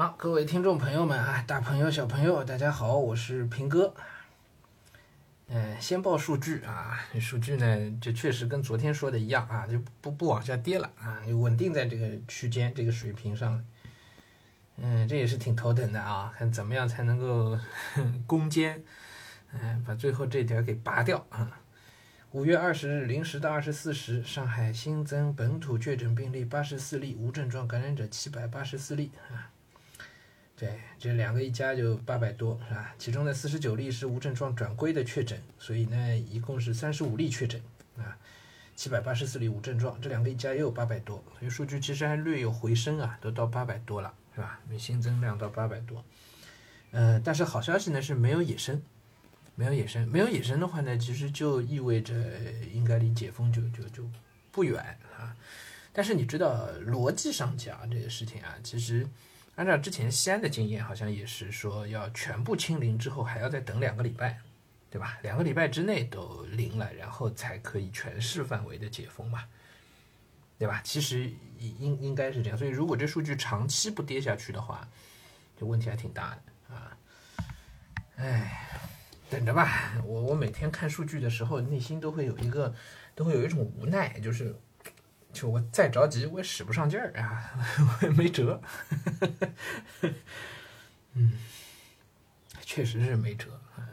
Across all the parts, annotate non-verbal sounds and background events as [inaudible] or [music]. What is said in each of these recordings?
好，各位听众朋友们啊，大朋友小朋友，大家好，我是平哥。嗯，先报数据啊，数据呢，就确实跟昨天说的一样啊，就不不往下跌了啊，就稳定在这个区间这个水平上。嗯，这也是挺头疼的啊，看怎么样才能够 [laughs] 攻坚，嗯，把最后这点给拔掉啊。五月二十日零时到二十四时，上海新增本土确诊病例八十四例，无症状感染者七百八十四例啊。对，这两个一加就八百多，是吧？其中的四十九例是无症状转归的确诊，所以呢，一共是三十五例确诊啊，七百八十四例无症状，这两个一加也有八百多，所以数据其实还略有回升啊，都到八百多了，是吧？新增量到八百多，呃，但是好消息呢是没有野生，没有野生，没有野生的话呢，其实就意味着应该离解封就就就不远啊。但是你知道逻辑上讲这个事情啊，其实。按照之前西安的经验，好像也是说要全部清零之后，还要再等两个礼拜，对吧？两个礼拜之内都零了，然后才可以全市范围的解封嘛，对吧？其实应应该是这样。所以如果这数据长期不跌下去的话，这问题还挺大的啊。哎，等着吧。我我每天看数据的时候，内心都会有一个，都会有一种无奈，就是。就我再着急，我也使不上劲儿啊，[laughs] 我也没辙。[laughs] 嗯，确实是没辙啊。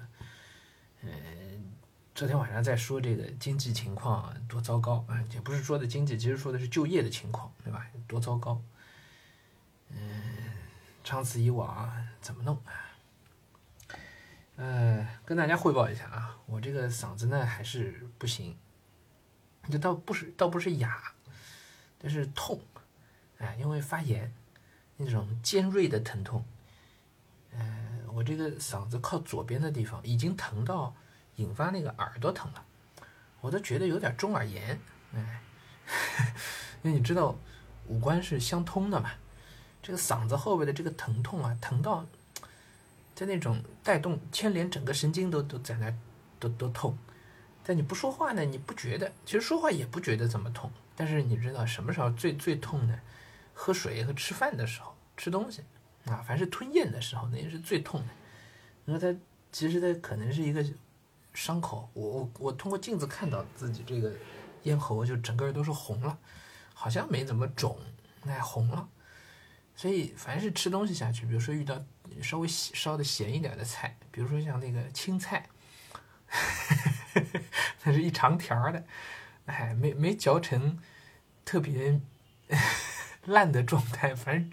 嗯，昨天晚上在说这个经济情况多糟糕啊，也不是说的经济，其实说的是就业的情况，对吧？多糟糕。嗯，长此以往怎么弄啊？呃，跟大家汇报一下啊，我这个嗓子呢还是不行，这倒不是倒不是哑。但是痛，哎，因为发炎，那种尖锐的疼痛，嗯，我这个嗓子靠左边的地方已经疼到引发那个耳朵疼了，我都觉得有点中耳炎，哎，[laughs] 因为你知道五官是相通的嘛，这个嗓子后边的这个疼痛啊，疼到在那种带动牵连整个神经都都在那都都痛，但你不说话呢，你不觉得，其实说话也不觉得怎么痛。但是你知道什么时候最最痛呢？喝水和吃饭的时候，吃东西啊，凡是吞咽的时候，那也是最痛的。你说它其实它可能是一个伤口，我我我通过镜子看到自己这个咽喉就整个都是红了，好像没怎么肿，哎红了。所以凡是吃东西下去，比如说遇到稍微烧的咸一点的菜，比如说像那个青菜，[laughs] 那是一长条的。哎，没没嚼成特别 [laughs] 烂的状态，反正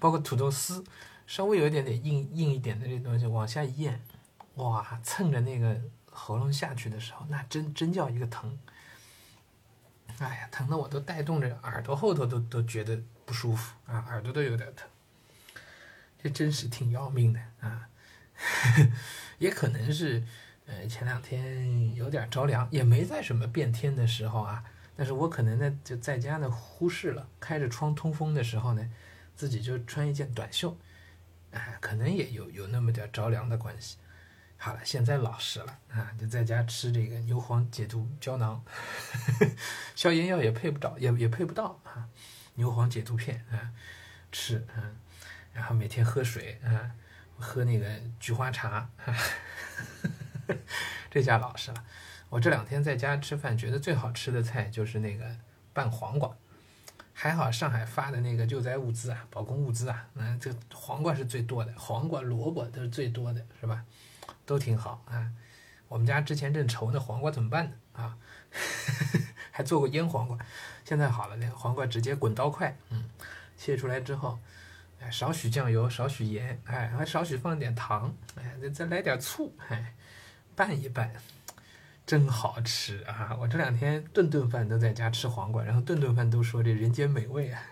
包括土豆丝，稍微有一点点硬硬一点的这东西往下咽，哇，蹭着那个喉咙下去的时候，那真真叫一个疼。哎呀，疼的我都带动着耳朵后头都都觉得不舒服啊，耳朵都有点疼，这真是挺要命的啊，[laughs] 也可能是。呃，前两天有点着凉，也没在什么变天的时候啊。但是我可能呢就在家呢忽视了，开着窗通风的时候呢，自己就穿一件短袖，哎，可能也有有那么点着凉的关系。好了，现在老实了啊，就在家吃这个牛黄解毒胶囊，[laughs] 消炎药也配不着，也也配不到啊。牛黄解毒片啊，吃嗯，然后每天喝水啊，喝那个菊花茶。[laughs] 这下老实了，我这两天在家吃饭，觉得最好吃的菜就是那个拌黄瓜。还好上海发的那个救灾物资啊，保供物资啊，嗯，这黄瓜是最多的，黄瓜、萝卜都是最多的，是吧？都挺好啊。我们家之前正愁那黄瓜怎么办呢啊，[laughs] 还做过腌黄瓜，现在好了，那个黄瓜直接滚刀块，嗯，切出来之后，哎，少许酱油，少许盐，哎，还少许放点糖，哎，再再来点醋，哎。拌一拌，真好吃啊！我这两天顿顿饭都在家吃黄瓜，然后顿顿饭都说这人间美味啊！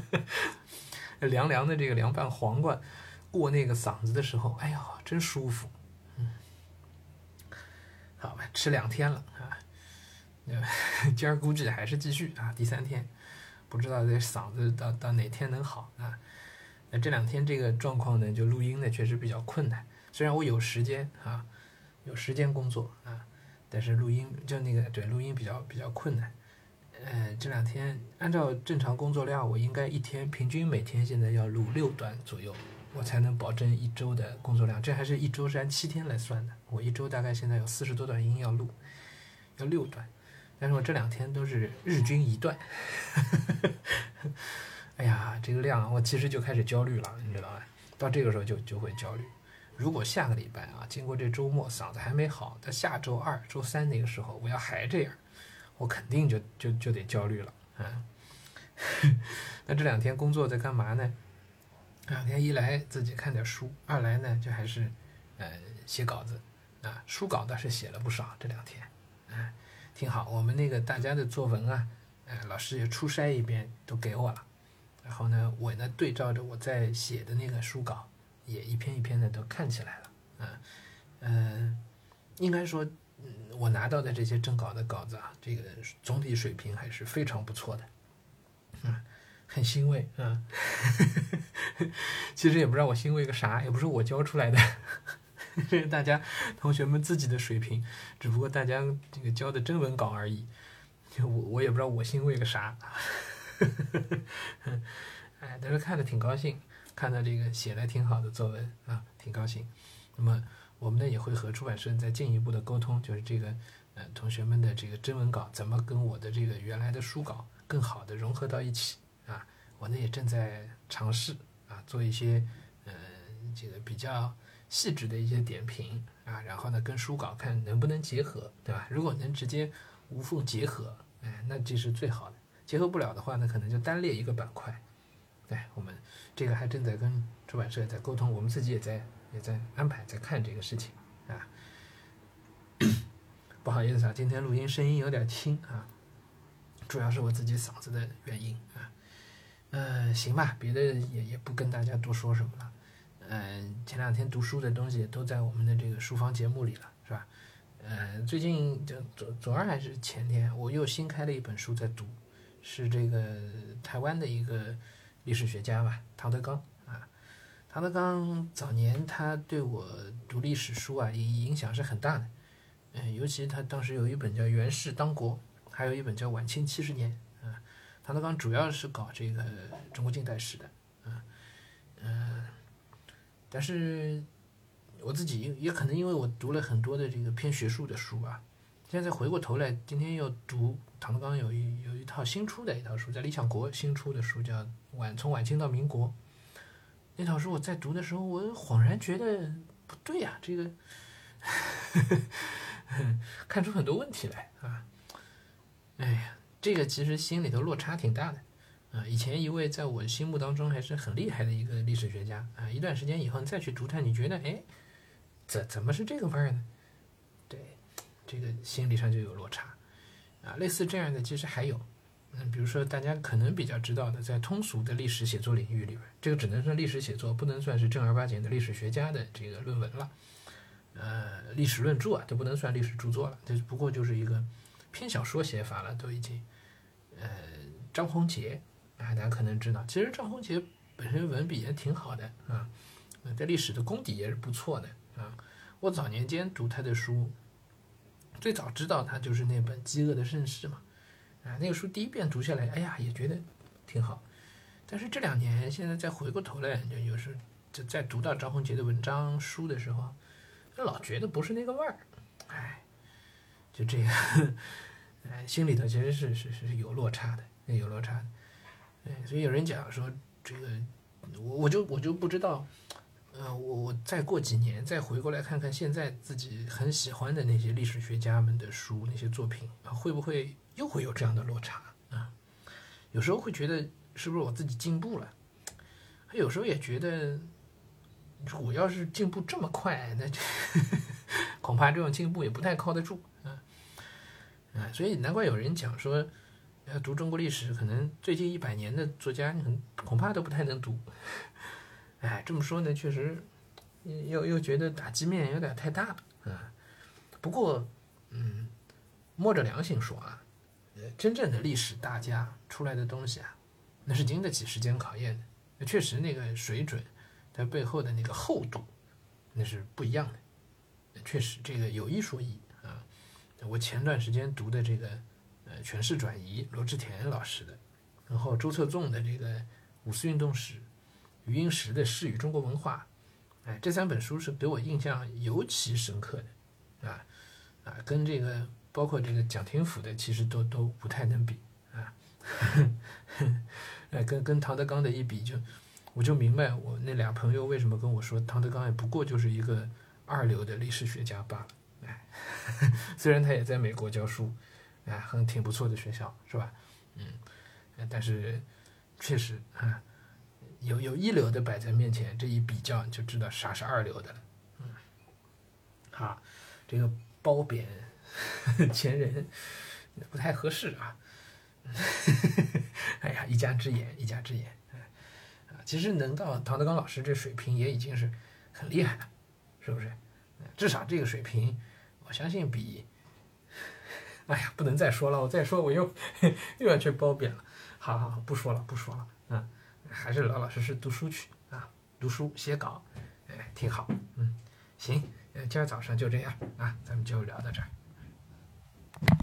[laughs] 凉凉的这个凉拌黄瓜，过那个嗓子的时候，哎呀，真舒服。嗯，好吧，吃两天了啊，今儿估计还是继续啊，第三天，不知道这嗓子到到哪天能好啊？那这两天这个状况呢，就录音呢确实比较困难，虽然我有时间啊。有时间工作啊，但是录音就那个对录音比较比较困难，呃，这两天按照正常工作量，我应该一天平均每天现在要录六段左右，我才能保证一周的工作量。这还是一周是按七天来算的，我一周大概现在有四十多段音要录，要六段，但是我这两天都是日均一段。[laughs] 哎呀，这个量我其实就开始焦虑了，你知道吧？到这个时候就就会焦虑。如果下个礼拜啊，经过这周末嗓子还没好，在下周二、周三那个时候我要还这样。我肯定就就就得焦虑了，啊，[laughs] 那这两天工作在干嘛呢？这两天一来自己看点书，二来呢就还是，呃，写稿子，啊，书稿倒是写了不少这两天，啊，挺好。我们那个大家的作文啊，呃，老师也初筛一遍都给我了，然后呢，我呢对照着我在写的那个书稿，也一篇一篇的都看起来了，啊，嗯，应该说。我拿到的这些征稿的稿子啊，这个总体水平还是非常不错的，嗯，很欣慰啊。[laughs] 其实也不知道我欣慰个啥，也不是我教出来的，这 [laughs] 是大家同学们自己的水平，只不过大家这个交的征文稿而已。我我也不知道我欣慰个啥，哎，但是看着挺高兴，看到这个写的挺好的作文啊，挺高兴。那么。我们呢也会和出版社再进一步的沟通，就是这个，呃，同学们的这个征文稿怎么跟我的这个原来的书稿更好的融合到一起啊？我呢也正在尝试啊，做一些，呃，这个比较细致的一些点评啊，然后呢跟书稿看能不能结合，对吧？如果能直接无缝结合，哎，那这是最好的。结合不了的话呢，可能就单列一个板块。对我们这个还正在跟出版社在沟通，我们自己也在。也在安排，在看这个事情啊。[coughs] 不好意思啊，今天录音声音有点轻啊，主要是我自己嗓子的原因啊。嗯，行吧，别的也也不跟大家多说什么了。嗯，前两天读书的东西都在我们的这个书房节目里了，是吧？嗯，最近就昨昨儿还是前天，我又新开了一本书在读，是这个台湾的一个历史学家吧，唐德刚啊。唐德刚早年他对我读历史书啊影影响是很大的，嗯，尤其他当时有一本叫《袁氏当国》，还有一本叫《晚清七十年》啊。唐德刚主要是搞这个中国近代史的，啊，嗯，但是我自己也可能因为我读了很多的这个偏学术的书吧，现在回过头来，今天又读唐德刚有一有一套新出的一套书，在理想国新出的书叫《晚从晚清到民国》。那套书我在读的时候，我恍然觉得不对呀，这个 [laughs] 看出很多问题来啊！哎呀，这个其实心里头落差挺大的啊。以前一位在我心目当中还是很厉害的一个历史学家啊，一段时间以后你再去读他，你觉得哎，怎怎么是这个味儿呢？这个心理上就有落差啊。类似这样的其实还有。嗯，比如说大家可能比较知道的，在通俗的历史写作领域里边，这个只能算历史写作，不能算是正儿八经的历史学家的这个论文了。呃，历史论著啊，都不能算历史著作了，这不过就是一个偏小说写法了，都已经。呃，张宏杰啊，大家可能知道，其实张宏杰本身文笔也挺好的啊，在历史的功底也是不错的啊。我早年间读他的书，最早知道他就是那本《饥饿的盛世》嘛。啊，那个书第一遍读下来，哎呀，也觉得挺好。但是这两年，现在再回过头来，就有时候就在读到张宏杰的文章书的时候，就老觉得不是那个味儿。哎，就这个，哎，心里头其实是是是有落差的，有落差的。哎，所以有人讲说，这个我我就我就不知道，呃，我我再过几年再回过来看看现在自己很喜欢的那些历史学家们的书那些作品啊，会不会？又会有这样的落差啊，有时候会觉得是不是我自己进步了，有时候也觉得，我要是进步这么快，那就 [laughs] 恐怕这种进步也不太靠得住啊，啊，所以难怪有人讲说，要读中国历史，可能最近一百年的作家，你很恐怕都不太能读。哎，这么说呢，确实又又觉得打击面有点太大了啊。不过，嗯，摸着良心说啊。真正的历史大家出来的东西啊，那是经得起时间考验的。确实，那个水准，它背后的那个厚度，那是不一样的。确实，这个有一说一啊。我前段时间读的这个，呃权势转移罗志田老师的，然后周策纵的这个五四运动史，余英时的诗与中国文化，哎，这三本书是给我印象尤其深刻的，啊啊，跟这个包括这个蒋廷甫的其实都都不太能比啊，[laughs] 哎，跟跟唐德刚的一比就。我就明白，我那俩朋友为什么跟我说唐德刚也不过就是一个二流的历史学家罢了。哎，[laughs] 虽然他也在美国教书，哎，很挺不错的学校，是吧？嗯，但是确实啊，有有一流的摆在面前，这一比较你就知道啥是二流的了。嗯，好，这个褒贬前人不太合适啊。[laughs] 哎呀，一家之言，一家之言。啊其实能到唐德刚老师这水平也已经是很厉害了，是不是？至少这个水平，我相信比…… [laughs] 哎呀，不能再说了，我再说我又 [laughs] 又要去褒贬了。好好好，不说了，不说了。嗯，还是老老实实读书去啊，读书写稿，哎，挺好。嗯，行，今儿早上就这样啊，咱们就聊到这儿。